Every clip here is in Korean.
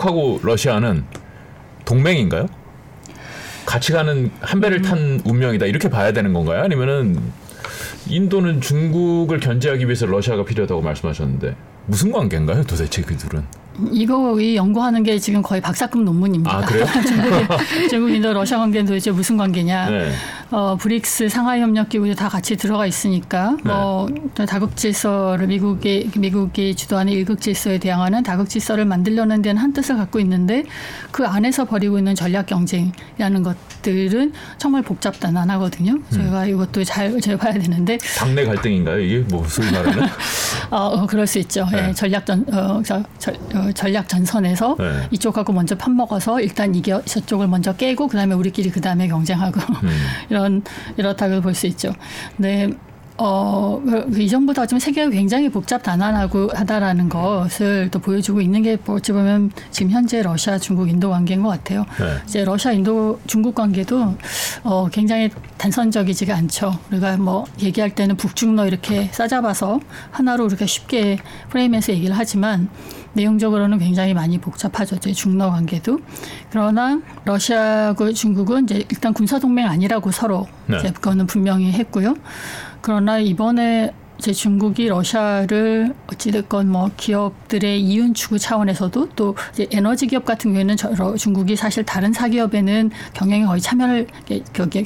중국하고 러시아는 동맹인가요? 같이 가는 한 배를 탄 운명이다 이렇게 봐야 되는 건가요? 아니면은 인도는 중국을 견제하기 위해서 러시아가 필요하다고 말씀하셨는데 무슨 관계인가요, 도대체 그 둘은? 이거 이 연구하는 게 지금 거의 박사급 논문입니다. 아 그래요? 중국, 인도, 러시아 관계는 도대체 무슨 관계냐? 네. 어, 브릭스 상하이 협력 기구에 다 같이 들어가 있으니까 네. 뭐 다극 질서를 미국이 미국이 주도하는 일극 질서에 대항하는 다극 질서를 만들려는 데는 한 뜻을 갖고 있는데 그 안에서 벌이고 있는 전략 경쟁이라는 것들은 정말 복잡다난하거든요. 저희가 이것도 잘, 잘 봐야 되는데 당내 갈등인가요? 이게 뭐 소위 말하는? 어, 어, 그럴 수 있죠. 네. 예, 전략 전 어, 저, 저, 어, 전략 전선에서 네. 이쪽하고 먼저 판 먹어서 일단 이겨 저쪽을 먼저 깨고 그다음에 우리끼리 그다음에 경쟁하고 음. 이런 이렇다고 볼 수 있죠. 네. 어, 그 이전보다 지금 세계가 굉장히 복잡 단안하고 하다라는 것을 또 보여주고 있는 게 어찌 보면 지금 현재 러시아, 중국, 인도 관계인 것 같아요. 네. 이제 러시아, 인도, 중국 관계도 어, 굉장히 단선적이지가 않죠. 우리가 뭐 얘기할 때는 북중러 이렇게 싸잡아서 하나로 이렇게 쉽게 프레임에서 얘기를 하지만 내용적으로는 굉장히 많이 복잡하죠. 이제 중러 관계도. 그러나 러시아하고 중국은 이제 일단 군사 동맹 아니라고 서로 네. 이제 그거는 분명히 했고요. 그러나 이번에 이제 중국이 러시아를 어찌됐건 뭐 기업들의 이윤 추구 차원에서도 또 이제 에너지 기업 같은 경우에는 저- 러- 중국이 사실 다른 사기업에는 경영에 거의 참여를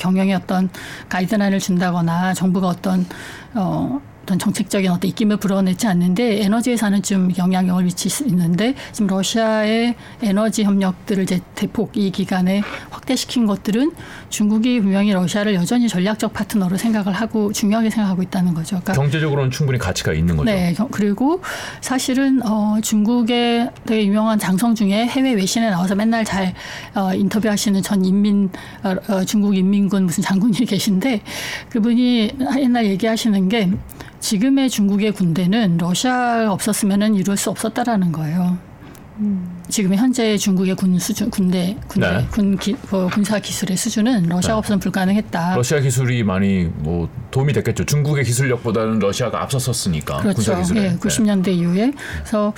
경영에 어떤 가이드라인을 준다거나 정부가 어떤 어 어떤 정책적인 어떤 입김을 불어내지 않는데 에너지 회사는 좀 영향력을 미칠 수 있는데 지금 러시아의 에너지 협력들을 이제 대폭 이 기간에 확대시킨 것들은 중국이 분명히 러시아를 여전히 전략적 파트너로 생각을 하고 중요하게 생각하고 있다는 거죠. 그러니까 경제적으로는 충분히 가치가 있는 거죠. 네, 경- 그리고 사실은 어, 중국의 되게 유명한 장성 중에 해외 외신에 나와서 맨날 잘 어, 인터뷰하시는 전 인민 어, 어, 중국 인민군 무슨 장군이 계신데 그분이 옛날 얘기하시는 게 지금의 중국의 군대는 러시아가 없었으면은 이룰 수 없었다라는 거예요. 지금 현재 중국의 군 수준, 군대, 군대, 네. 군 기, 어, 군사 기술의 수준은 러시아가 네. 없으면 불가능했다. 러시아 기술이 많이 뭐 도움이 됐겠죠. 중국의 기술력보다는 러시아가 앞섰었으니까 군사 그렇죠. 기술에. 예, 90년대 이후에 그래서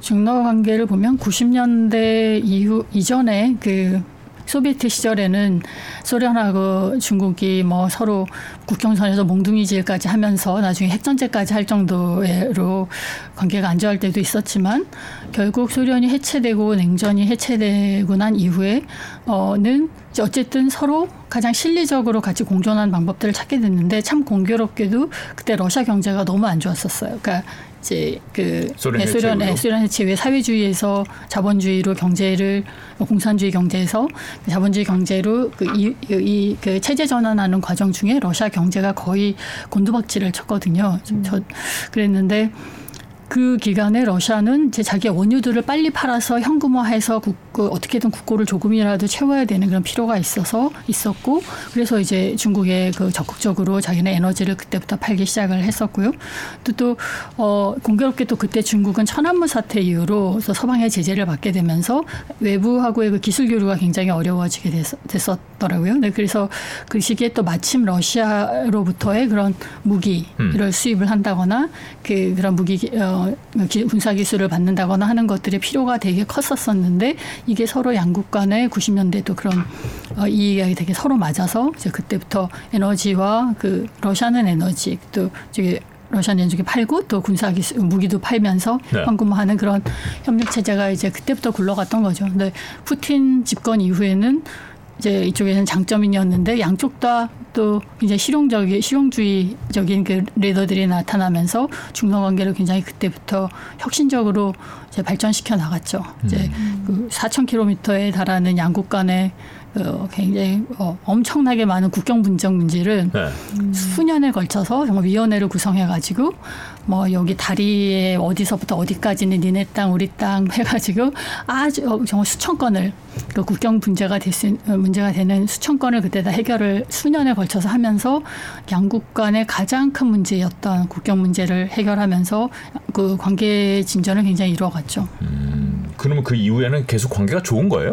중러 관계를 보면 90년대 이후 이전에 그 소비에트 시절에는 소련하고 중국이 뭐 서로 국경선에서 몽둥이질까지 하면서 나중에 핵전제까지 할 정도로 관계가 안 좋을 때도 있었지만 결국 소련이 해체되고 냉전이 해체되고 난 이후에 어는 이제 어쨌든 서로 가장 실리적으로 같이 공존하는 방법들을 찾게 됐는데 참 공교롭게도 그때 러시아 경제가 너무 안 좋았었어요. 그러니까 이제 그 소련 네, 소련 네. 소련 해체 이후에 사회주의에서 자본주의로 경제를 공산주의 경제에서 자본주의 경제로 그이그 체제 전환하는 과정 중에 러시아 경제가 거의 곤두박질을 쳤거든요. 좀저 그랬는데 그 기간에 러시아는 이제 자기 원유들을 빨리 팔아서 현금화해서 국, 그 어떻게든 국고를 조금이라도 채워야 되는 그런 필요가 있어서 있었고 그래서 이제 중국에 그 적극적으로 자기네 에너지를 그때부터 팔기 시작을 했었고요. 또또 어, 공교롭게 또 그때 중국은 천안문 사태 이후로 또 서방의 제재를 받게 되면서 외부하고의 그 기술 교류가 굉장히 어려워지게 됐, 됐었더라고요. 네, 그래서 그 시기에 또 마침 러시아로부터의 그런 무기를 수입을 한다거나 그 그런 무기 기- 어, 기- 군사 기술을 받는다거나 하는 것들의 필요가 되게 컸었었는데 이게 서로 양국 간의 90년대도 그런 어, 이익이 되게 서로 맞아서 이제 그때부터 에너지와 그 러시아는 에너지 또 저기 러시아는 연중에 팔고 또 군사 기술 무기도 팔면서 네. 현금화하는 그런 협력 체제가 이제 그때부터 굴러갔던 거죠. 근데 푸틴 집권 이후에는 이제 이쪽에는 장점이었는데 양쪽 다또 굉장히 실용적인 실용주의적인 그 리더들이 나타나면서 중러 관계를 굉장히 그때부터 혁신적으로 이제 발전시켜 나갔죠. 이제 그 4,000km에 달하는 양국 간의 어, 굉장히 어, 엄청나게 많은 국경 분쟁 문제를 네. 수년에 걸쳐서 정말 위원회를 구성해 가지고 뭐 여기 다리에 어디서부터 어디까지는 니네 땅 우리 땅 해가지고 아주 어, 정말 수천 건을 그 국경 문제가 될 수, 문제가 되는 수천 건을 그때 다 해결을 수년에 걸쳐서 하면서 양국 간의 가장 큰 문제였던 국경 문제를 해결하면서 그 관계 진전을 굉장히 이루어갔죠. 그러면 그 이후에는 계속 관계가 좋은 거예요?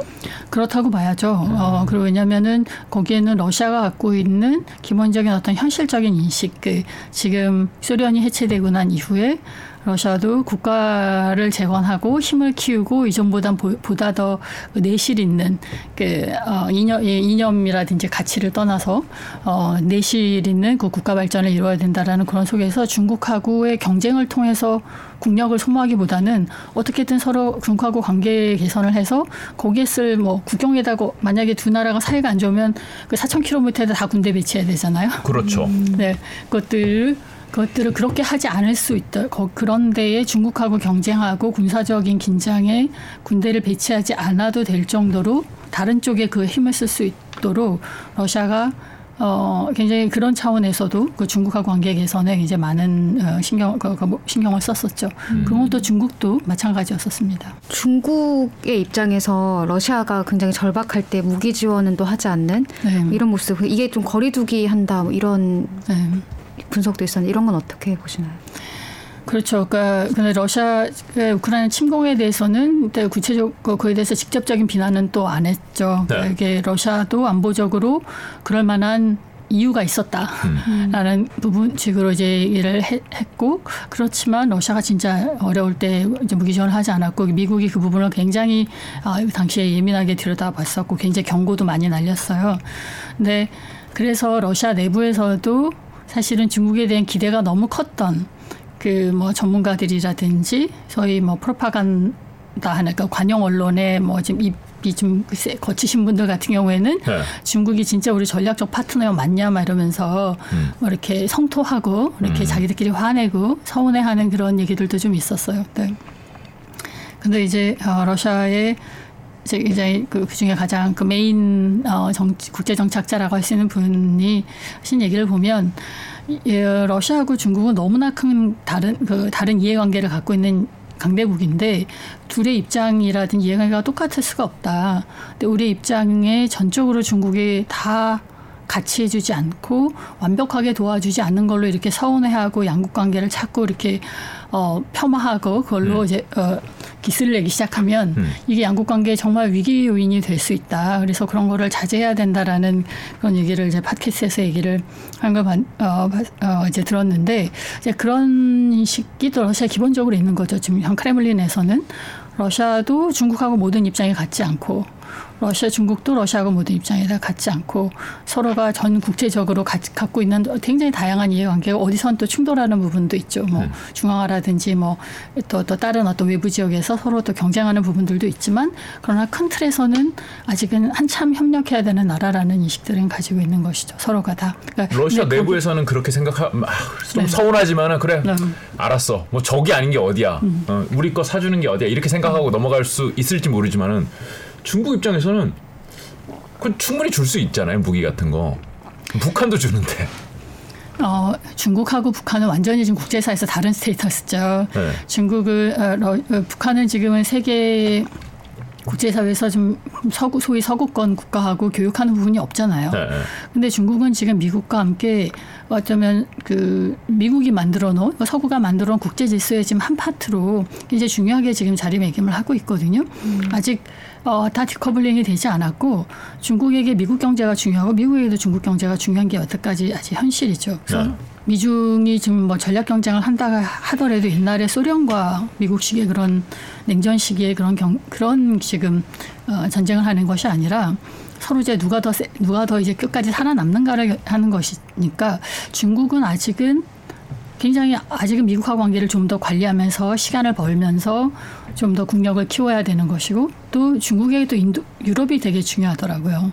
그렇다고 봐야죠. 어, 그리고 왜냐면은 거기에는 러시아가 갖고 있는 기본적인 어떤 현실적인 인식, 그 지금 소련이 해체되고 난 이후에 러시아도 국가를 재건하고 힘을 키우고 이전보다 보다 더 내실 있는 그 어, 이념 예, 이념이라든지 가치를 떠나서 어, 내실 있는 그 국가 발전을 이루어야 된다라는 그런 속에서 중국하고의 경쟁을 통해서 국력을 소모하기보다는 어떻게든 서로 중국하고 관계 개선을 해서 거기에 쓸 뭐 국경에다가 만약에 두 나라가 사이가 안 좋으면 그 4천 킬로미터에다 다 군대 배치해야 되잖아요. 그렇죠. 네, 그것들을 그것들을 그렇게 하지 않을 수 있다. 그런 데에 중국하고 경쟁하고 군사적인 긴장에 군대를 배치하지 않아도 될 정도로 다른 쪽에 그 힘을 쓸 수 있도록 러시아가 어, 굉장히 그런 차원에서도 그 중국과 관계 개선에 이제 많은 어, 신경, 그, 그, 뭐 신경을 썼었죠. 음. 그런 것도 중국도 마찬가지였었습니다. 중국의 입장에서 러시아가 굉장히 절박할 때 무기 지원은 또 하지 않는 네. 이런 모습, 이게 좀 거리두기 한다, 뭐 이런 네. 분석도 있었는데 이런 건 어떻게 보시나요? 그렇죠. 그러니까 근데 러시아의 우크라이나 침공에 대해서는 구체적 그에 대해서 직접적인 비난은 또 안 했죠. 네. 이게 러시아도 안보적으로 그럴 만한 이유가 있었다라는 음. 부분식으로 이제 얘기를 했고 그렇지만 러시아가 진짜 어려울 때 이제 무기 지원을 하지 않았고 미국이 그 부분을 굉장히 아, 당시에 예민하게 들여다봤었고 굉장히 경고도 많이 날렸어요. 근데 그래서 러시아 내부에서도 사실은 중국에 대한 기대가 너무 컸던 그 뭐 전문가들이라든지 저희 뭐 프로파간다 하는 그 관영 언론에 뭐 지금 입이 좀 거치신 분들 같은 경우에는 네. 중국이 진짜 우리 전략적 파트너가 맞냐 막 이러면서 음. 뭐 이렇게 성토하고 이렇게 음. 자기들끼리 화내고 서운해하는 그런 얘기들도 좀 있었어요. 네. 근데 이제 어, 러시아의 이제 그, 그 중에 가장 그 메인 어, 정치, 국제 정착자라고 하시는 분이 하신 얘기를 보면 예, 러시아하고 중국은 너무나 큰 다른 그 다른 이해관계를 갖고 있는 강대국인데 둘의 입장이라든지 이해관계가 똑같을 수가 없다. 근데 우리 입장에 전적으로 중국이 다 같이 해주지 않고 완벽하게 도와주지 않는 걸로 이렇게 서운해하고 양국 관계를 자꾸 이렇게 어, 폄하하고 그걸로 음. 이제 어, 기스를 내기 시작하면 음. 이게 양국 관계에 정말 위기 요인이 될 수 있다. 그래서 그런 거를 자제해야 된다라는 그런 얘기를 이제 팟캐스트에서 얘기를 한걸 어, 어, 이제 들었는데 이제 그런 인식이 또 러시아 기본적으로 있는 거죠. 지금 현 크레물린에서는 러시아도 중국하고 모든 입장이 같지 않고 러시아, 중국도 러시아하고 모든 입장에다 같지 않고 서로가 전 국제적으로 가, 갖고 있는 굉장히 다양한 이해관계가 어디선 또 충돌하는 부분도 있죠. 뭐 네. 중앙화라든지 뭐또또 다른 어떤 외부 지역에서 서로 또 경쟁하는 부분들도 있지만 그러나 큰 틀에서는 아직은 한참 협력해야 되는 나라라는 인식들은 가지고 있는 것이죠. 서로가 다. 그러니까 러시아 내부에서는 거기, 그렇게 생각하 아, 좀 네. 서운하지만은 그래 네. 알았어. 뭐 적이 아닌 게 어디야. 음. 어, 우리 거 사주는 게 어디야. 이렇게 생각하고 음. 넘어갈 수 있을지 모르지만은. 중국 입장에서는 그 충분히 줄 수 있잖아요 무기 같은 거 북한도 주는데 어, 중국하고 북한은 완전히 지금 국제사에서 다른 스테이터스죠. 네. 중국을 어, 러, 어, 북한은 지금은 세계 국제사회에서 좀 서구 소위 서구권 국가하고 교육하는 부분이 없잖아요. 네. 근데 중국은 지금 미국과 함께 어쩌면 그 미국이 만들어 놓은 그러니까 서구가 만들어 놓은 국제 질서의 지금 한 파트로 이제 중요하게 지금 자리매김을 하고 있거든요. 음. 아직 어, 다 디커블링이 되지 않았고 중국에게 미국 경제가 중요하고 미국에게도 중국 경제가 중요한 게 여태까지 아직 현실이죠. 그래서 네. 미중이 지금 뭐 전략 경쟁을 한다 하더라도 옛날에 소련과 미국식의 그런 냉전 시기에 그런 경, 그런 지금 어, 전쟁을 하는 것이 아니라 서로 이제 누가 더 세, 누가 더 이제 끝까지 살아남는가를 하는 것이니까 중국은 아직은 굉장히 아직은 미국과 관계를 좀 더 관리하면서 시간을 벌면서 좀 더 국력을 키워야 되는 것이고 또 중국에도 인도 유럽이 되게 중요하더라고요.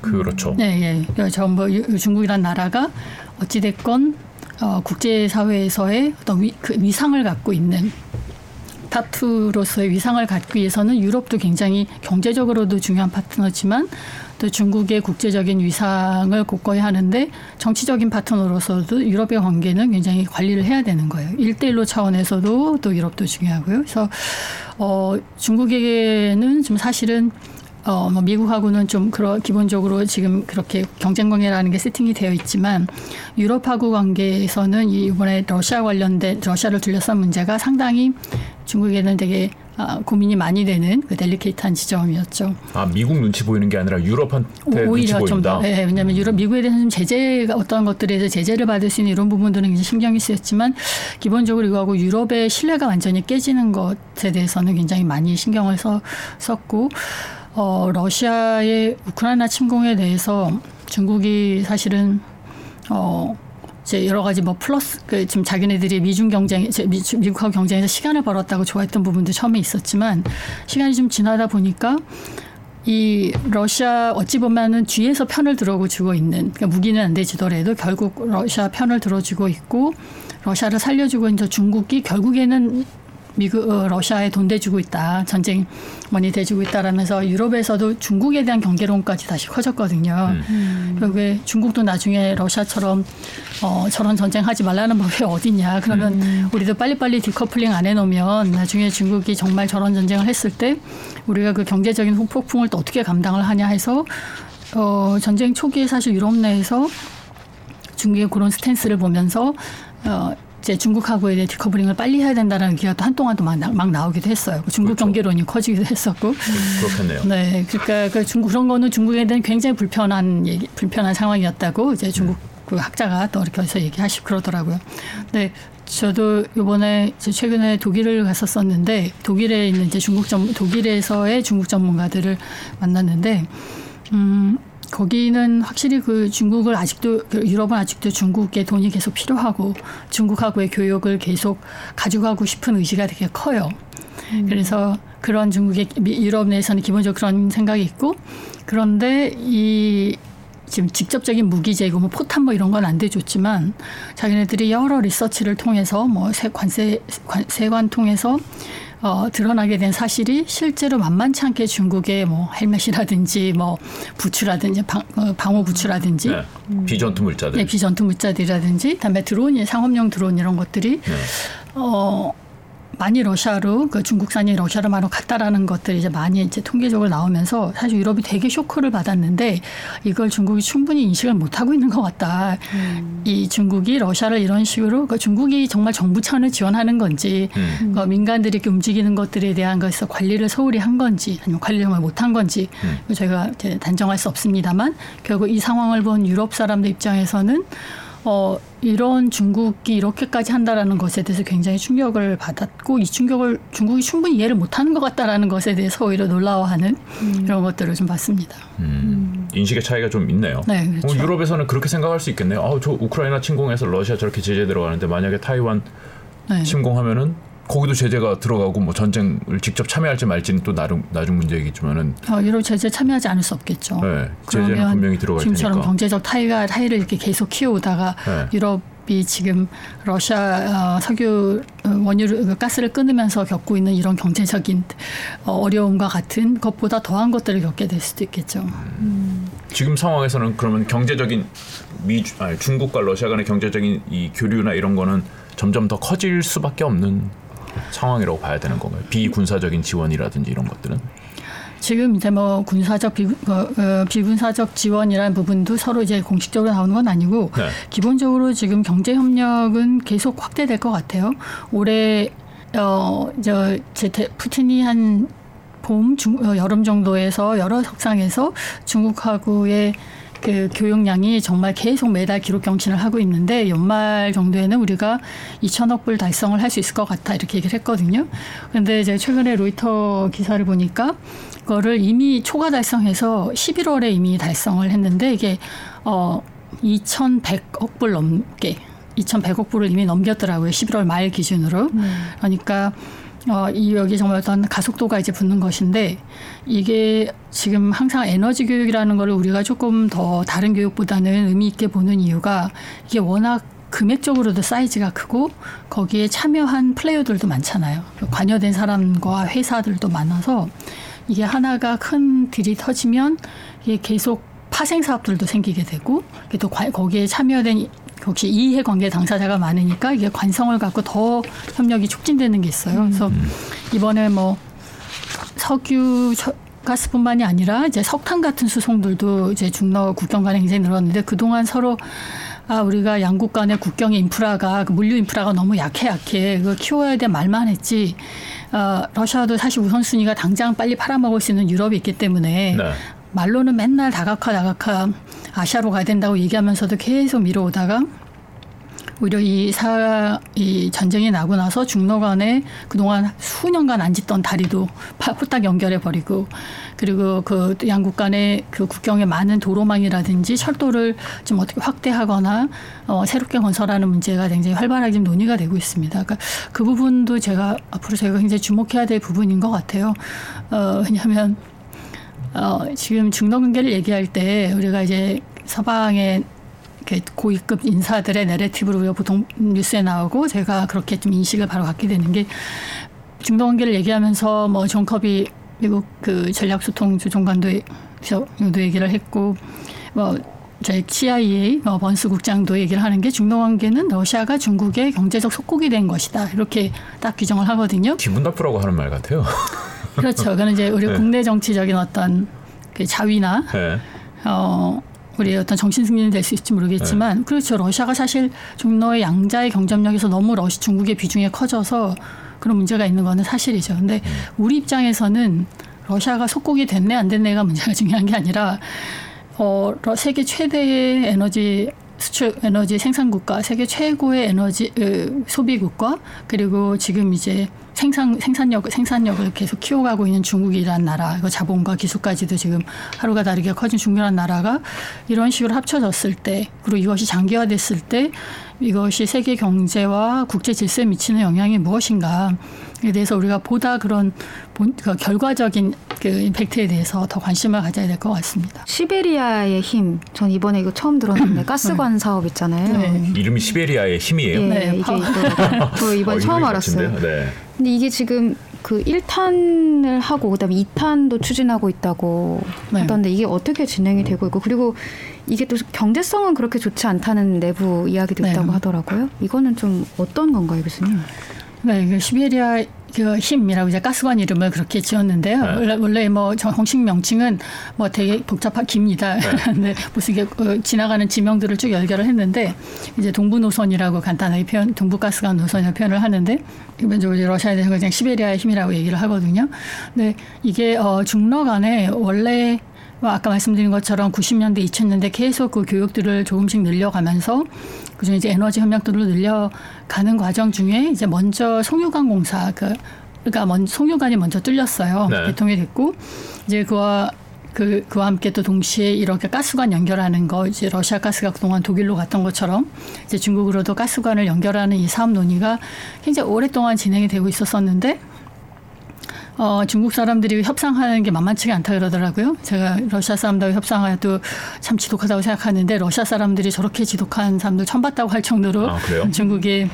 그렇죠. 네, 예. 전부 중국이란 나라가 어찌 됐건 어, 국제 사회에서의 어떤 위, 그 위상을 갖고 있는 타투로서의 위상을 갖기 위해서는 유럽도 굉장히 경제적으로도 중요한 파트너지만 또 중국의 국제적인 위상을 굳건히 하는데 정치적인 파트너로서도 유럽의 관계는 굉장히 관리를 해야 되는 거예요. 일대일로 차원에서도 또 유럽도 중요하고요. 그래서 어 중국에게는 좀 사실은 어, 뭐 미국하고는 좀 그런 기본적으로 지금 그렇게 경쟁 관계라는 게 세팅이 되어 있지만 유럽하고 관계에서는 이번에 러시아 관련된 러시아를 둘러싼 문제가 상당히 중국에는 되게 아, 고민이 많이 되는 그 델리케이트한 지점이었죠. 아 미국 눈치 보이는 게 아니라 유럽한테 오히려 눈치 보인다. 좀, 네, 왜냐하면 유럽 미국에 대해서는 제재가 어떤 것들에 대해서 제재를 받을 수 있는 이런 부분들은 굉장히 신경이 쓰였지만 기본적으로 이거하고 유럽의 신뢰가 완전히 깨지는 것에 대해서는 굉장히 많이 신경을 써, 썼고 어, 러시아의 우크라이나 침공에 대해서 중국이 사실은 어. 이제 여러 가지 뭐 플러스 그 지금 자기네들이 미중 경쟁 미국하고 경쟁에서 시간을 벌었다고 좋아했던 부분도 처음에 있었지만 시간이 좀 지나다 보니까 이 러시아 어찌 보면은 뒤에서 편을 들어주고 있는 그러니까 무기는 안 되지더라도 결국 러시아 편을 들어주고 있고 러시아를 살려주고 있는 중국이 결국에는 미국 어, 러시아에 돈 대주고 있다 전쟁 많이 대주고 있다라면서 유럽에서도 중국에 대한 경계론까지 다시 커졌거든요. 음. 결국에 중국도 나중에 러시아처럼 어, 저런 전쟁 하지 말라는 법이 어딨냐. 그러면 음. 우리도 빨리빨리 디커플링 안 해놓으면 나중에 중국이 정말 저런 전쟁을 했을 때 우리가 그 경제적인 후폭풍을 또 어떻게 감당을 하냐 해서 어, 전쟁 초기에 사실 유럽 내에서 중국의 그런 스탠스를 보면서 어, 이제 중국하고에 대해 decoupling을 빨리 해야 된다는 얘기가 또 한동안 또 막 막 나오기도 했어요. 중국 그렇죠. 경계론이 커지기도 했었고. 음, 그렇겠네요. 네, 그러니까 그 중국 그런 거는 중국에 대한 굉장히 불편한 얘기, 불편한 상황이었다고 이제 중국 그 학자가 또 이렇게 해서 얘기하시고 그러더라고요. 네. 저도 이번에 최근에 독일을 갔었었는데 독일에 있는 이제 중국 전 독일에서의 중국 전문가들을 만났는데 음 거기는 확실히 그 중국을 아직도 그 유럽은 아직도 중국의 돈이 계속 필요하고 중국하고의 교역을 계속 가져가고 싶은 의지가 되게 커요. 음. 그래서 그런 중국의 유럽 내에서는 기본적으로 그런 생각이 있고 그런데 이 지금 직접적인 무기 제공, 뭐 포탄 뭐 이런 건 안 대줬지만 자기네들이 여러 리서치를 통해서 뭐 세 관세 관, 세관 통해서 어, 드러나게 된 사실이 실제로 만만치 않게 중국의 뭐 헬멧이라든지 뭐 부츠라든지 방, 어, 방호 부츠라든지 네. 비전투 물자들, 네, 비전투 물자들이라든지 다음에 드론, 상업용 드론 이런 것들이 네. 어, 많이 러시아로 그 중국산이 러시아로 많이 갔다라는 것들이 이제 많이 이제 통계적으로 나오면서 사실 유럽이 되게 쇼크를 받았는데 이걸 중국이 충분히 인식을 못 하고 있는 것 같다. 음. 이 중국이 러시아를 이런 식으로 그 중국이 정말 정부 차원을 지원하는 건지 음. 그 민간들이 이렇게 움직이는 것들에 대한 것에서 관리를 소홀히 한 건지 아니면 관리를 정말 못한 건지 음. 저희가 이제 단정할 수 없습니다만 결국 이 상황을 본 유럽 사람들 입장에서는 어, 이런 중국이 이렇게까지 한다라는 것에 대해서 굉장히 충격을 받았고 이 충격을 중국이 충분히 이해를 못하는 것 같다라는 것에 대해서 오히려 놀라워하는 음. 이런 것들을 좀 봤습니다. 음. 인식의 차이가 좀 있네요. 네, 그렇죠. 어, 유럽에서는 그렇게 생각할 수 있겠네요. 아, 저 우크라이나 침공해서 러시아 저렇게 제재 들어가는데 만약에 타이완 네. 침공하면은 거기도 제재가 들어가고 뭐 전쟁을 직접 참여할지 말지는 또 나중 나중 문제이겠지만은 어, 유럽 제재 참여하지 않을 수 없겠죠. 네, 제재는 분명히 들어갈 지금처럼 테니까. 경제적 타이가 타이를 이렇게 계속 키워오다가 네. 유럽이 지금 러시아 어, 석유 어, 원유 그 가스를 끊으면서 겪고 있는 이런 경제적인 어, 어려움과 같은 것보다 더한 것들을 겪게 될 수도 있겠죠. 음. 지금 상황에서는 그러면 경제적인 미 아니, 중국과 러시아 간의 경제적인 이 교류나 이런 거는 점점 더 커질 수밖에 없는 상황이라고 봐야 되는 건가요? 비군사적인 지원이라든지 이런 것들은? 지금 이제 뭐 군사적 비, 어, 어, 비군사적 지원이라는 부분도 서로 이제 공식적으로 나오는 건 아니고 네. 기본적으로 지금 경제 협력은 계속 확대될 것 같아요. 올해 어저 제태 푸틴이 한 봄, 중, 어, 여름 정도에서 여러 석상에서 중국하고의 그 교육량이 정말 계속 매달 기록 경신을 하고 있는데 연말 정도에는 우리가 2천억 불 달성을 할 수 있을 것 같아 이렇게 얘기를 했거든요. 근데 이제 최근에 로이터 기사를 보니까 그거를 이미 초과 달성해서 11월에 이미 달성을 했는데 이게 어 2,100억 불 넘게 2,100억 불을 이미 넘겼더라고요. 11월 말 기준으로. 음. 그러니까 어, 이 여기 정말 어떤 가속도가 이제 붙는 것인데 이게 지금 항상 에너지 교육이라는 걸 우리가 조금 더 다른 교육보다는 의미 있게 보는 이유가 이게 워낙 금액적으로도 사이즈가 크고 거기에 참여한 플레이어들도 많잖아요. 관여된 사람과 회사들도 많아서 이게 하나가 큰 딜이 터지면 이게 계속 파생 사업들도 생기게 되고 또 거기에 참여된 역시 이해관계 당사자가 많으니까 이게 관성을 갖고 더 협력이 촉진되는 게 있어요. 그래서 음. 이번에 뭐 석유 가스뿐만이 아니라 이제 석탄 같은 수송들도 이제 중러 국경 간에 굉장히 늘었는데 그동안 서로 아 우리가 양국 간의 국경의 인프라가 그 물류 인프라가 너무 약해 약해 그거 키워야 돼 말만 했지 어, 러시아도 사실 우선순위가 당장 빨리 팔아먹을 수 있는 유럽이 있기 때문에 네. 말로는 맨날 다각화 다각화 아시아로 가야 된다고 얘기하면서도 계속 미뤄오다가 오히려 이 사, 이 전쟁이 나고 나서 중러 간에 그동안 수년간 안 짓던 다리도 후딱 연결해 버리고 그리고 그 양국 간의 그 국경에 많은 도로망이라든지 철도를 좀 어떻게 확대하거나 어, 새롭게 건설하는 문제가 굉장히 활발하게 지금 논의가 되고 있습니다. 그러니까 그 부분도 제가 앞으로 저희가 굉장히 주목해야 될 부분인 것 같아요. 어, 왜냐하면 어, 지금 중러 관계를 얘기할 때 우리가 이제 서방의 고위급 인사들의 narrative로 보통 뉴스에 나오고 제가 그렇게 좀 인식을 바로 갖게 되는 게 중러 관계를 얘기하면서 뭐 존 커비 미국 그 전략소통 조정관도 얘기를 했고 뭐 저기 CIA 뭐 번스 국장도 얘기를 하는 게 중러 관계는 러시아가 중국의 경제적 속국이 된 것이다 이렇게 딱 규정을 하거든요. 기분 나쁘라고 하는 말 같아요. 그렇죠. 그는 이제 우리 네. 국내 정치적인 어떤 그 자위나 네. 어 우리의 어떤 정신 승리는 될 수 있을지 모르겠지만 네. 그렇죠. 러시아가 사실 중로의 양자의 경쟁력에서 너무 러시 중국의 비중이 커져서 그런 문제가 있는 거는 사실이죠. 근데 음. 우리 입장에서는 러시아가 속국이 됐네 안 됐네가 문제가 중요한 게 아니라 어 세계 최대의 에너지 수출 에너지 생산 국가, 세계 최고의 에너지 으, 소비 국가, 그리고 지금 이제 생산 생산력 생산력을 계속 키워가고 있는 중국이란 나라, 그 자본과 기술까지도 지금 하루가 다르게 커진 중국이란 나라가 이런 식으로 합쳐졌을 때, 그리고 이것이 장기화됐을 때 이것이 세계 경제와 국제 질서에 미치는 영향이 무엇인가. 에 대해서 우리가 보다 그런 본, 그 결과적인 그 임팩트에 대해서 더 관심을 가져야 될 것 같습니다. 시베리아의 힘, 전 이번에 이거 처음 들었는데 가스관 네. 사업 있잖아요. 네. 이름이 시베리아의 힘이에요. 네, 네 이게 저 이번 어, 처음 알았어요. 네. 근데 이게 지금 그 1탄을 하고 그다음에 2탄도 추진하고 있다고 네. 하던데 이게 어떻게 진행이 되고 있고 그리고 이게 또 경제성은 그렇게 좋지 않다는 내부 이야기도 있다고 네. 하더라고요. 이거는 좀 어떤 건가요, 교수님? 네, 그 시베리아 그 힘이라고 이제 가스관 이름을 그렇게 지었는데요. 네. 원래, 원래 뭐 정식 명칭은 뭐 되게 복잡한 깁니다. 네. 네. 무슨 게 어, 지나가는 지명들을 쭉 연결을 했는데 이제 동부 노선이라고 간단하게 표현, 동부 가스관 노선이라고 표현을 하는데 기본적으로 러시아에 대해서 그냥 시베리아의 힘이라고 얘기를 하거든요. 근데 이게 어 중러 간에 원래 뭐 아까 말씀드린 것처럼 90년대, 2000년대 계속 그 교육들을 조금씩 늘려가면서 그중에 이제 에너지 협력들을 늘려가는 과정 중에 이제 먼저 송유관 공사 그 그러니까 먼저 송유관이 먼저 뚫렸어요. 네. 개통이 됐고 이제 그와 그, 그와 함께 또 동시에 이렇게 가스관 연결하는 거, 이제 러시아 가스가 그동안 독일로 갔던 것처럼 이제 중국으로도 가스관을 연결하는 이 사업 논의가 굉장히 오랫동안 진행이 되고 있었었는데 어, 중국 사람들이 협상하는 게 만만치가 않다 그러더라고요. 제가 러시아 사람들하고 협상해도 참 지독하다고 생각하는데 러시아 사람들이 저렇게 지독한 사람들 처음 봤다고 할 정도로 아, 중국이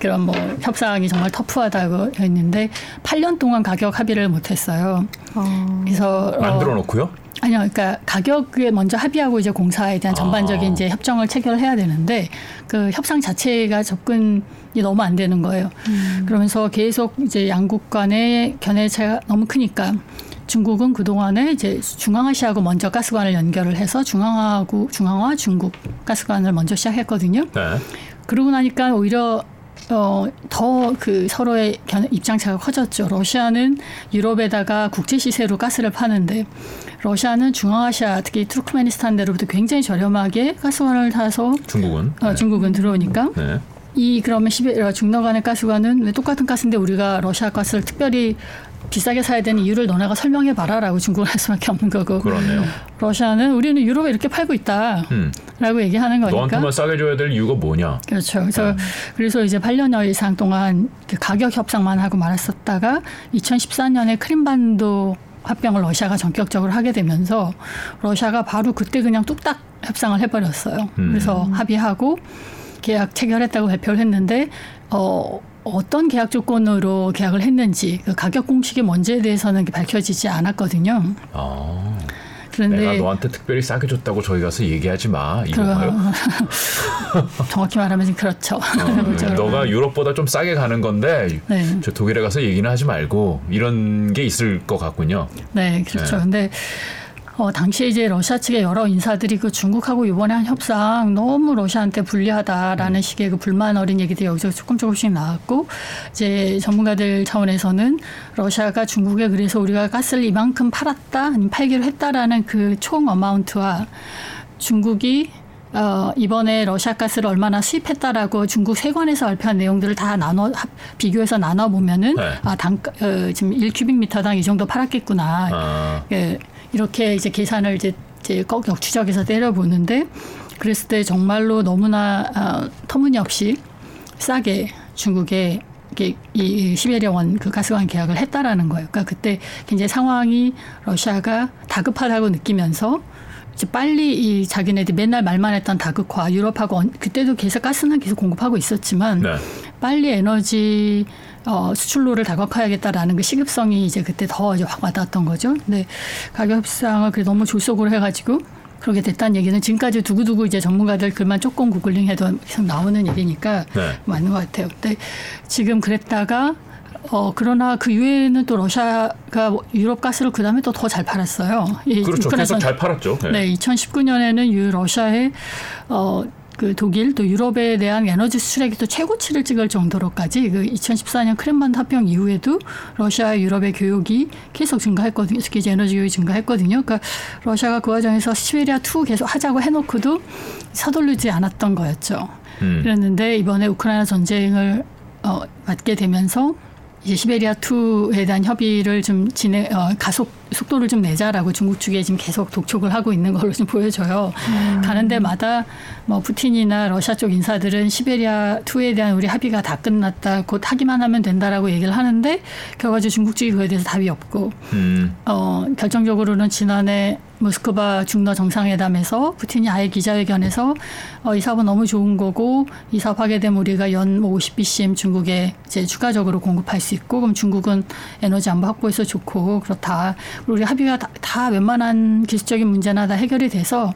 그런 뭐 협상이 정말 터프하다고 했는데 8년 동안 가격 합의를 못했어요. 어. 그래서 만들어 놓고요? 어, 아니요, 그러니까 가격에 먼저 합의하고 이제 공사에 대한 전반적인 아. 이제 협정을 체결해야 되는데 그 협상 자체가 접근이 너무 안 되는 거예요. 음. 그러면서 계속 이제 양국 간의 견해 차가 너무 크니까 중국은 그 동안에 이제 중앙아시아하고 먼저 가스관을 연결을 해서 중앙하고 중앙화 중국 가스관을 먼저 시작했거든요. 네. 그러고 나니까 오히려 어, 더 그 서로의 입장차가 커졌죠. 러시아는 유럽에다가 국제 시세로 가스를 파는데 러시아는 중앙아시아 특히 투르크메니스탄대로부터 굉장히 저렴하게 가스관을 타서 중국은 어, 네. 중국은 들어오니까 네. 이 그러면 시베리아 중러 간의 가스관은 왜 똑같은 가스인데 우리가 러시아 가스를 특별히 비싸게 사야 되는 이유를 너네가 설명해 봐라라고 중국을 할 수밖에 없는 거고. 그렇네요. 러시아는 우리는 유럽에 이렇게 팔고 있다라고 음. 얘기하는 거니까. 너한테만 싸게 줘야 될 이유가 뭐냐. 그렇죠. 그래서 음. 그래서 이제 8년여 이상 동안 가격 협상만 하고 말았었다가 2014년에 크림반도 합병을 러시아가 전격적으로 하게 되면서 러시아가 바로 그때 그냥 뚝딱 협상을 해버렸어요. 음. 그래서 합의하고 계약 체결했다고 발표를 했는데 어. 어떤 계약 조건으로 계약을 했는지 그 가격 공식이 뭔지에 대해서는 밝혀지지 않았거든요. 아. 그런데 내가 너한테 특별히 싸게 줬다고 저희 가서 얘기하지 마 이건가요? 정확히 말하면 그렇죠. 어, 너가 유럽보다 좀 싸게 가는 건데 네. 저 독일에 가서 얘기는 하지 말고 이런 게 있을 것 같군요. 네, 그렇죠. 네. 근데 어, 당시에 이제 러시아 측의 여러 인사들이 그 중국하고 이번에 한 협상 너무 러시아한테 불리하다라는 음. 식의 그 불만 어린 얘기들이 여기서 조금 조금씩 나왔고 이제 전문가들 차원에서는 러시아가 중국에 그래서 우리가 가스를 이만큼 팔았다 아니면 팔기로 했다라는 그 총 어마운트와 중국이 어, 이번에 러시아 가스를 얼마나 수입했다라고 중국 세관에서 발표한 내용들을 다 나눠 비교해서 나눠 보면은 네. 아, 당 어, 지금 1큐빅미터당 이 정도 팔았겠구나. 아. 예, 이렇게 이제 계산을 이제 이제 꼭 역추적해서 때려보는데 그랬을 때 정말로 너무나 어, 터무니없이 싸게 중국에 이 시베리아원 그 가스관 계약을 했다라는 거예요. 그러니까 그때 굉장히 상황이 러시아가 다급하다고 느끼면서 이제 빨리 이 자기네들이 맨날 말만 했던 다극화 유럽하고 그때도 계속 가스는 계속 공급하고 있었지만 네. 빨리 에너지 어, 수출로를 다각화하겠다라는 그 시급성이 이제 그때 더 이제 확 와닿았던 거죠. 근데 가격 협상을 그래 너무 졸속으로 해가지고 그렇게 됐다는 얘기는 지금까지 두고두고 이제 전문가들 글만 조금 구글링 해도 계속 나오는 얘기니까 네. 맞는 것 같아요. 근데 지금 그랬다가 어 그러나 그 이후에는 또 러시아가 유럽 가스를 그 다음에 또 더 잘 팔았어요. 그렇죠. 계속 잘 팔았죠. 네. 네 2019년에는 유 러시아의 어 그 독일 또 유럽에 대한 에너지 수출액이 또 최고치를 찍을 정도로까지 그 2014년 크렘반 합병 이후에도 러시아와 유럽의 교역이 계속 증가했거든요. 특히 이제 에너지 교역이 증가했거든요. 그러니까 러시아가 그 과정에서 시베리아 2 계속 하자고 해놓고도 서둘르지 않았던 거였죠. 음. 그랬는데 이번에 우크라이나 전쟁을 어, 맞게 되면서 이제 시베리아 2에 대한 협의를 좀 진행 어, 가속 속도를 좀 내자라고 중국 측에 지금 계속 독촉을 하고 있는 걸로 좀 보여져요. 음. 가는 데마다 뭐 푸틴이나 러시아 쪽 인사들은 시베리아 2에 대한 우리 합의가 다 끝났다. 곧 하기만 하면 된다라고 얘기를 하는데 결과적으로 중국 측이 그에 대해서 답이 없고 음. 어, 결정적으로는 지난해 모스크바 중러 정상회담에서 푸틴이 아예 기자회견에서 어, 이 사업은 너무 좋은 거고 이 사업 하게 되면 우리가 연 50bcm 뭐 중국에 이제 추가적으로 공급할 수 있고 그럼 중국은 에너지 안보 확보해서 좋고 그렇다. 우리 합의가 다, 다 웬만한 기술적인 문제나 다 해결이 돼서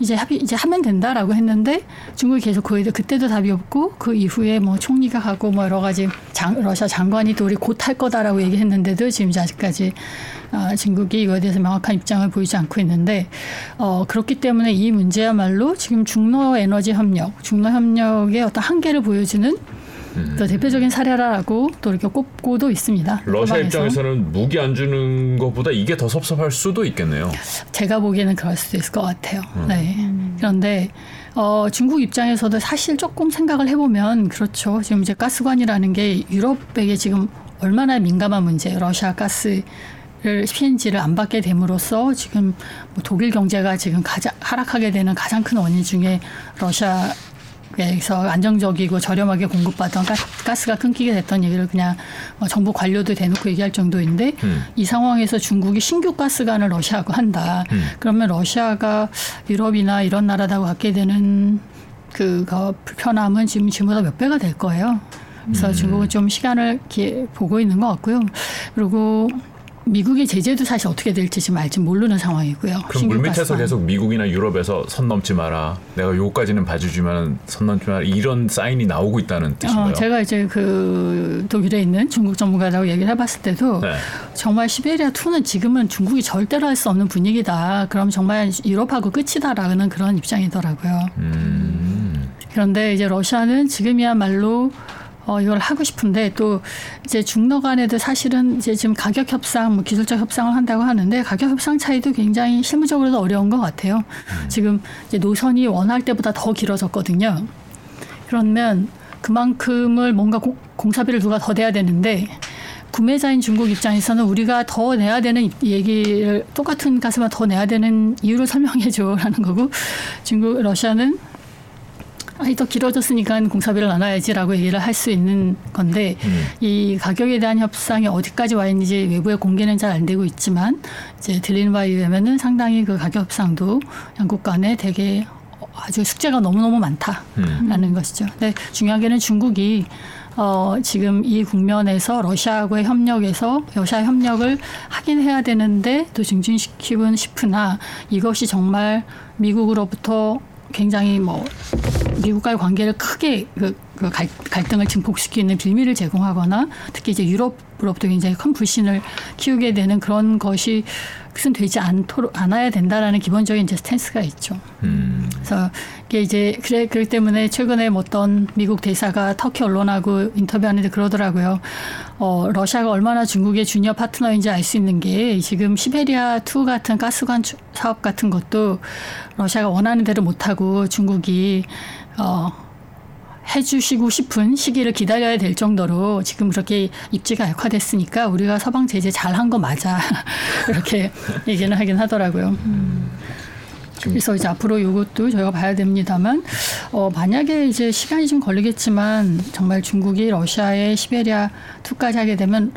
이제 합의 이제 하면 된다라고 했는데 중국이 계속 거의 그때도 답이 없고 그 이후에 뭐 총리가 가고 뭐 여러 가지 장, 러시아 장관이 또 우리 곧 할 거다라고 얘기했는데도 지금 아직까지 어, 중국이 이거에 대해서 명확한 입장을 보이지 않고 있는데 어, 그렇기 때문에 이 문제야말로 지금 중러 에너지 협력, 중러 협력의 어떤 한계를 보여주는 음. 또 대표적인 사례라고 또 이렇게 꼽고도 있습니다. 러시아 입장에서는 무기 안 주는 것보다 이게 더 섭섭할 수도 있겠네요. 제가 보기에는 그럴 수도 있을 것 같아요. 음. 네. 그런데 어, 중국 입장에서도 사실 조금 생각을 해보면 그렇죠. 지금 이제 가스관이라는 게 유럽에게 지금 얼마나 민감한 문제, 러시아 가스 를 PNG를 안 받게 됨으로써 지금 뭐 독일 경제가 지금 가장 하락하게 되는 가장 큰 원인 중에 러시아 에서 안정적이고 저렴하게 공급받던 가스가 끊기게 됐던 얘기를 그냥 뭐 정부 관료도 대놓고 얘기할 정도인데 음. 이 상황에서 중국이 신규 가스관을 러시아하고 한다. 음. 그러면 러시아가 유럽이나 이런 나라하고 갖게 되는 그 불편함은 지금 지금보다 몇 배가 될 거예요. 그래서 음. 중국은 좀 시간을 보고 있는 것 같고요. 그리고 미국의 제재도 사실 어떻게 될지 지금 알지 모르는 상황이고요. 그럼 물밑에서 계속 미국이나 유럽에서 선 넘지 마라. 내가 요까지는 봐주지만 선 넘지 마라. 이런 사인이 나오고 있다는 뜻인가요? 어, 제가 이제 그 독일에 있는 중국 전문가라고 얘기를 해봤을 때도 네. 정말 시베리아 2는 지금은 중국이 절대로 할 수 없는 분위기다. 그럼 정말 유럽하고 끝이다라는 그런 입장이더라고요. 음. 그런데 이제 러시아는 지금이야말로 어, 이걸 하고 싶은데 또 이제 중러 간에도 사실은 이제 지금 가격 협상, 뭐 기술적 협상을 한다고 하는데 가격 협상 차이도 굉장히 실무적으로도 어려운 것 같아요. 음. 지금 이제 노선이 원할 때보다 더 길어졌거든요. 그러면 그만큼을 뭔가 고, 공사비를 누가 더 내야 되는데 구매자인 중국 입장에서는 우리가 더 내야 되는 얘기를 똑같은 가스만 더 내야 되는 이유를 설명해 줘라는 거고 중국 러시아는 아니 더 길어졌으니까 공사비를 나눠야지라고 얘기를 할 수 있는 건데 음. 이 가격에 대한 협상이 어디까지 와 있는지 외부에 공개는 잘 안 되고 있지만 이제 들리는 바에 의하면은 상당히 그 가격 협상도 양국 간에 되게 아주 숙제가 너무너무 많다라는 음. 것이죠. 근데 중요한 게는 중국이 어, 지금 이 국면에서 러시아하고의 협력에서 러시아 협력을 하긴 해야 되는데 또 증진시키고 싶으나 이것이 정말 미국으로부터 굉장히 뭐 미국과의 관계를 크게 그그 갈등을 증폭시키는 빌미를 제공하거나 특히 이제 유럽으로부터 굉장히 큰 불신을 키우게 되는 그런 것이 그것은 되지 않도록 않아야 된다라는 기본적인 이제 스탠스가 있죠. 음. 그래서 이게 이제 그래 그렇기 때문에 최근에 뭐 어떤 미국 대사가 터키 언론하고 인터뷰하는데 그러더라고요. 어 러시아가 얼마나 중국의 주니어 파트너인지 알 수 있는 게 지금 시베리아 2 같은 가스관 사업 같은 것도 러시아가 원하는 대로 못 하고 중국이 어 해주시고 싶은 시기를 기다려야 될 정도로 지금 그렇게 입지가 약화됐으니까 우리가 서방 제재 잘한 거 맞아 이렇게 얘기는 하긴 하더라고요. 음. 그래서 이제 앞으로 이것도 저희가 봐야 됩니다만 어 만약에 이제 시간이 좀 걸리겠지만 정말 중국이 러시아의 시베리아 투까지 하게 되면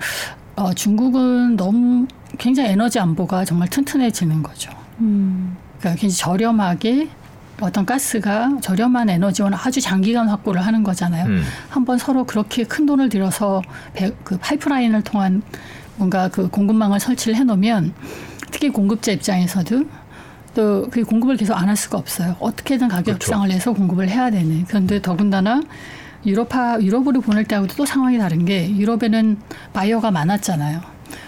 어 중국은 너무 굉장히 에너지 안보가 정말 튼튼해지는 거죠. 음. 그러니까 굉장히 저렴하게 어떤 가스가 저렴한 에너지원 아주 장기간 확보를 하는 거잖아요. 음. 한번 서로 그렇게 큰 돈을 들여서 배, 그 파이프라인을 통한 뭔가 그 공급망을 설치를 해놓으면 특히 공급자 입장에서도 또 그 공급을 계속 안 할 수가 없어요. 어떻게든 가격 협상을 그렇죠. 해서 공급을 해야 되는. 그런데 더군다나 유럽파 유럽으로 보낼 때하고도 또 상황이 다른 게 유럽에는 바이어가 많았잖아요.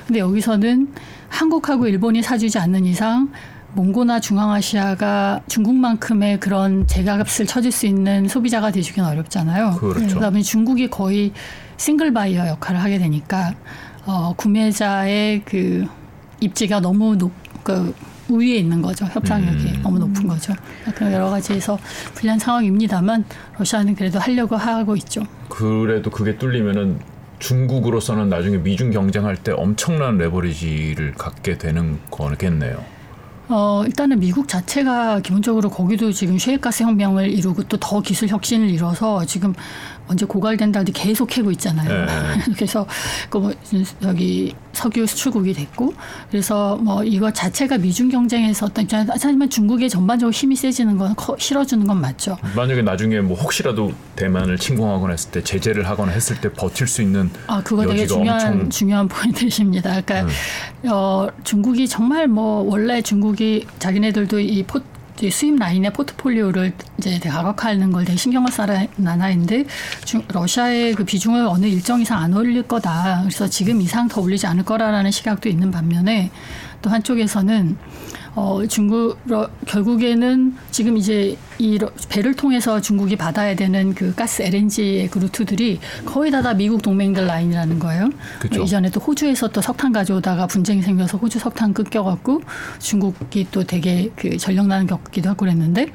근데 여기서는 한국하고 일본이 사주지 않는 이상 몽고나 중앙아시아가 중국만큼의 그런 제값을 쳐줄 수 있는 소비자가 되주기는 어렵잖아요. 그렇죠. 그다음에 중국이 거의 single buyer 역할을 하게 되니까 어, 구매자의 그 입지가 너무 높, 그 우위에 있는 거죠. 협상력이 음. 너무 높은 거죠. 그런 여러 가지에서 불리한 상황입니다만 러시아는 그래도 하려고 하고 있죠. 그래도 그게 뚫리면은 중국으로서는 나중에 미중 경쟁할 때 엄청난 레버리지를 갖게 되는 거겠네요. 어, 일단은 미국 자체가 기본적으로 거기도 지금 셰일가스 혁명을 이루고 또 더 기술 혁신을 이뤄서 지금 언제 고갈된다 할 계속 캐고 있잖아요. 네. 그래서 그뭐 여기 석유 수출국이 됐고 그래서 뭐 이거 자체가 미중 경쟁에서 어떤 입장에서 하지만 중국의 전반적으로 힘이 세지는 건 실어주는 건 맞죠. 만약에 나중에 뭐 혹시라도 대만을 침공하거나 했을 때 제재를 하거나 했을 때 버틸 수 있는 아 그거 되게 중요한 엄청... 중요한 포인트십니다. 그러니까 음. 어 중국이 정말 뭐 원래 중국이 자기네들도 이 포, 수입 라인의 포트폴리오를 이제 다각화하는 걸 되게 신경을 쓰는 나라인데 러시아의 그 비중을 어느 일정 이상 안 올릴 거다. 그래서 지금 이상 더 올리지 않을 거라라는 시각도 있는 반면에 또 한쪽에서는 어, 중국 결국에는 지금 이제 이 배를 통해서 중국이 받아야 되는 그 가스 LNG의 그 루트들이 거의 다 다 미국 동맹들 라인이라는 거예요. 그쵸. 이전에 또 호주에서 또 석탄 가져오다가 분쟁이 생겨서 호주 석탄 끊겨갖고 중국이 또 되게 그 전력난을 겪기도 하고 그랬는데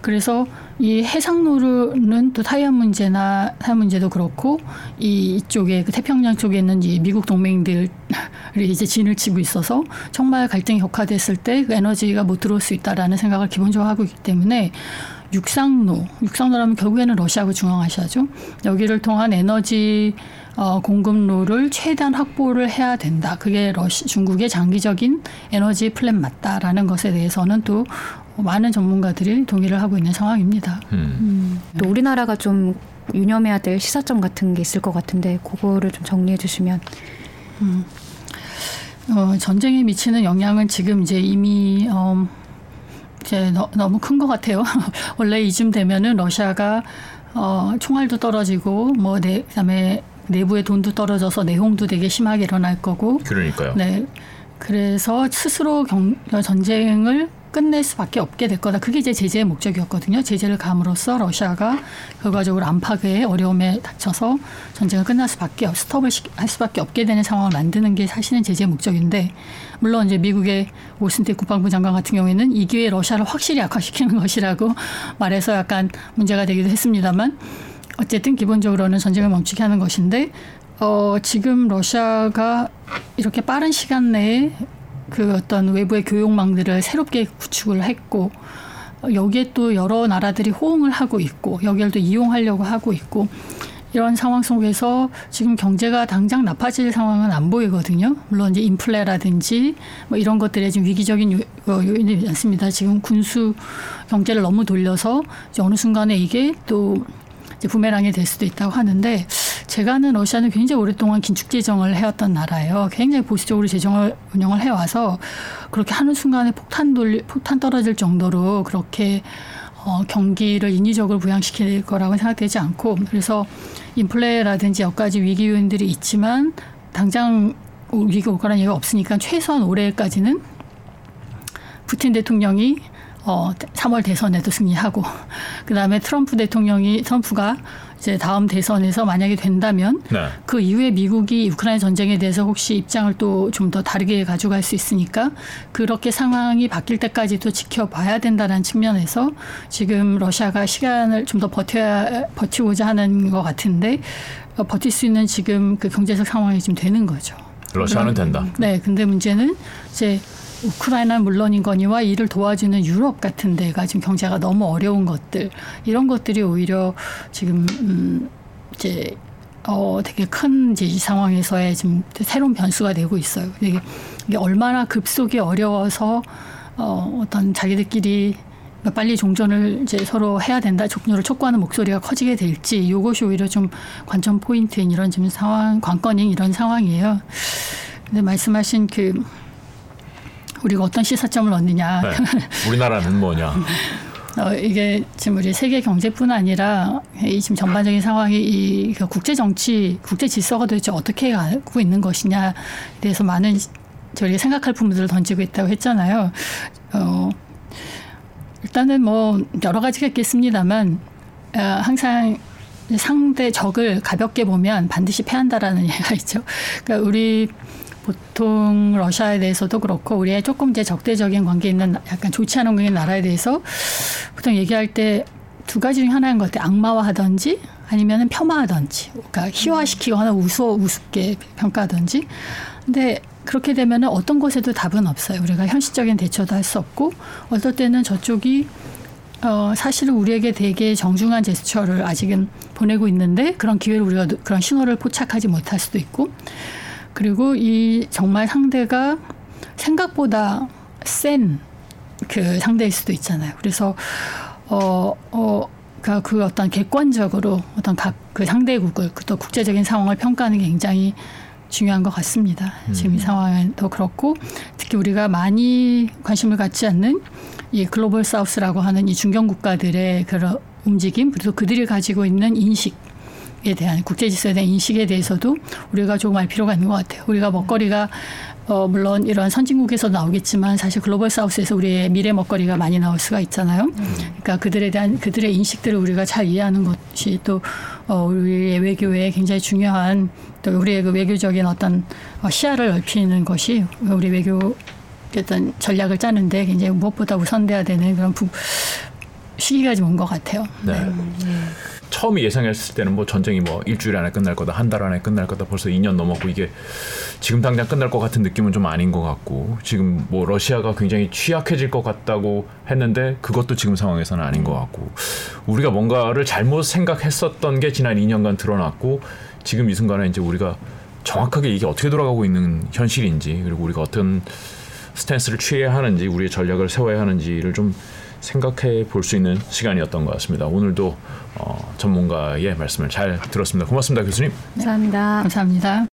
그래서 이 해상로는 또 타이완 문제나 타이완 문제도 그렇고 이 이쪽에 그 태평양 쪽에 있는 이 미국 동맹들이 이제 진을 치고 있어서 정말 갈등이 격화됐을 때 그 에너지가 못 들어올 수 있다라는 생각을 기본적으로 하고 있기 때문에 육상로, 육상로라면 결국에는 러시아하고 중앙아시아죠. 여기를 통한 에너지 어, 공급로를 최대한 확보를 해야 된다. 그게 러시, 중국의 장기적인 에너지 플랜 맞다라는 것에 대해서는 또 많은 전문가들이 동의를 하고 있는 상황입니다. 음. 음. 또 우리나라가 좀 유념해야 될 시사점 같은 게 있을 것 같은데 그거를 좀 정리해 주시면. 음. 어, 전쟁에 미치는 영향은 지금 이제 이미 어, 이제 너, 너무 큰 것 같아요. 원래 이쯤 되면은 러시아가 어, 총알도 떨어지고 뭐 네, 그다음에 내부의 돈도 떨어져서 내홍도 되게 심하게 일어날 거고. 그러니까요. 네. 그래서 스스로 경, 전쟁을 끝낼 수밖에 없게 될 거다. 그게 이제 제재의 목적이었거든요. 제재를 감으로써 러시아가 결과적으로 안팎의 어려움에 닥쳐서 전쟁을 끝날 수밖에 스톱을 할 수밖에 없게 되는 상황을 만드는 게 사실은 제재의 목적인데 물론 이제 미국의 오스틴 국방부 장관 같은 경우에는 이 기회에 러시아를 확실히 약화시키는 것이라고 말해서 약간 문제가 되기도 했습니다만 어쨌든 기본적으로는 전쟁을 멈추게 하는 것인데 어, 지금 러시아가 이렇게 빠른 시간 내에 그 어떤 외부의 교육망들을 새롭게 구축을 했고 여기에 또 여러 나라들이 호응을 하고 있고 여기를 또 이용하려고 하고 있고 이런 상황 속에서 지금 경제가 당장 나빠질 상황은 안 보이거든요. 물론 이제 인플레라든지 뭐 이런 것들에 지금 위기적인 요, 어, 요인이 많습니다. 지금 군수 경제를 너무 돌려서 어느 순간에 이게 또 이제 부메랑이 될 수도 있다고 하는데 제가 아는 러시아는 굉장히 오랫동안 긴축 재정을 해왔던 나라예요. 굉장히 보수적으로 재정을 운영을 해와서 그렇게 하는 순간에 폭탄 돌 폭탄 떨어질 정도로 그렇게 어, 경기를 인위적으로 부양시킬 거라고 생각되지 않고 그래서 인플레라든지 여러 가지 위기 요인들이 있지만 당장 위기가 올 거라는 얘기가 없으니까 최소한 올해까지는 푸틴 대통령이 어, 3월 대선에도 승리하고 그다음에 트럼프 대통령이 트럼프가 이제 다음 대선에서 만약에 된다면 네. 그 이후에 미국이 우크라이나 전쟁에 대해서 혹시 입장을 또 좀 더 다르게 가져갈 수 있으니까 그렇게 상황이 바뀔 때까지도 지켜봐야 된다는 측면에서 지금 러시아가 시간을 좀 더 버텨야 버티고자 하는 것 같은데 어, 버틸 수 있는 지금 그 경제적 상황이 지금 되는 거죠. 러시아는 된다. 네, 근데 문제는 이제 우크라이나 물론인거니와 이를 도와주는 유럽 같은 데가 지금 경제가 너무 어려운 것들 이런 것들이 오히려 지금 음 이제 어 되게 큰 이제 이 상황에서의 지금 새로운 변수가 되고 있어요. 이게, 이게 얼마나 급속히 어려워서 어 어떤 자기들끼리 빨리 종전을 이제 서로 해야 된다, 종료를 촉구하는 목소리가 커지게 될지 이것이 오히려 좀 관전 포인트인 이런 지금 상황, 관건인 이런 상황이에요. 근데 말씀하신 그 우리가 어떤 시사점을 얻느냐. 네. 우리나라는 뭐냐. 어, 이게 지금 우리 세계 경제뿐 아니라 이 지금 전반적인 상황이 이그 국제 정치, 국제 질서가 도대체 어떻게 가고 있는 것이냐에 대해서 많은 저희가 생각할 부분들을 던지고 있다고 했잖아요. 어, 일단은 뭐 여러 가지가 있겠습니다만 어, 항상 상대 적을 가볍게 보면 반드시 패한다라는 얘기가 있죠. 그러니까 우리 보통 러시아에 대해서도 그렇고 우리의 조금 이제 적대적인 관계 있는 약간 좋지 않은 관계 나라에 대해서 보통 얘기할 때 두 가지 중에 하나인 것 같아요. 악마화하든지 아니면은 폄하하든지, 그러니까 희화시키거나 우스워 우습게 평가하든지. 근데 그렇게 되면은 어떤 것에도 답은 없어요. 우리가 현실적인 대처도 할 수 없고, 어떨 때는 저쪽이 어, 사실은 우리에게 되게 정중한 제스처를 아직은 보내고 있는데 그런 기회를 우리가 그런 신호를 포착하지 못할 수도 있고 그리고 이 정말 상대가 생각보다 센 그 상대일 수도 있잖아요. 그래서 어, 어, 그러니까 그 어떤 객관적으로 어떤 각 그 상대국을 또 국제적인 상황을 평가하는 게 굉장히 중요한 것 같습니다. 음. 지금 이 상황도 그렇고 특히 우리가 많이 관심을 갖지 않는 이 글로벌 사우스라고 하는 이 중견 국가들의 그런 움직임 그리고 그들이 가지고 있는 인식 에 대한 국제 질서에 대한 인식에 대해서도 우리가 조금 알 필요가 있는 것 같아요. 우리가 먹거리가 어 물론 이런 선진국에서 나오겠지만 사실 글로벌 사우스에서 우리의 미래 먹거리가 많이 나올 수가 있잖아요. 그러니까 그들에 대한 그들의 인식들을 우리가 잘 이해하는 것이 또 어, 우리의 외교에 굉장히 중요한 또 우리의 그 외교적인 어떤 어, 시야를 넓히는 것이 우리 외교 어떤 전략을 짜는데 굉장히 무엇보다 우선돼야 되는 그런 부, 시기가 좀 온 것 같아요. 네. 네. 처음 예상했을 때는 뭐 전쟁이 뭐 일주일 안에 끝날 거다, 한 달 안에 끝날 거다, 벌써 2년 넘었고 이게 지금 당장 끝날 것 같은 느낌은 좀 아닌 것 같고 지금 뭐 러시아가 굉장히 취약해질 것 같다고 했는데 그것도 지금 상황에서는 아닌 것 같고 우리가 뭔가를 잘못 생각했었던 게 지난 2년간 드러났고 지금 이 순간에 이제 우리가 정확하게 이게 어떻게 돌아가고 있는 현실인지 그리고 우리가 어떤 스탠스를 취해야 하는지 우리의 전략을 세워야 하는지를 좀 생각해 볼 수 있는 시간이었던 것 같습니다. 오늘도 어, 전문가의 말씀을 잘 들었습니다. 고맙습니다, 교수님. 감사합니다. 감사합니다.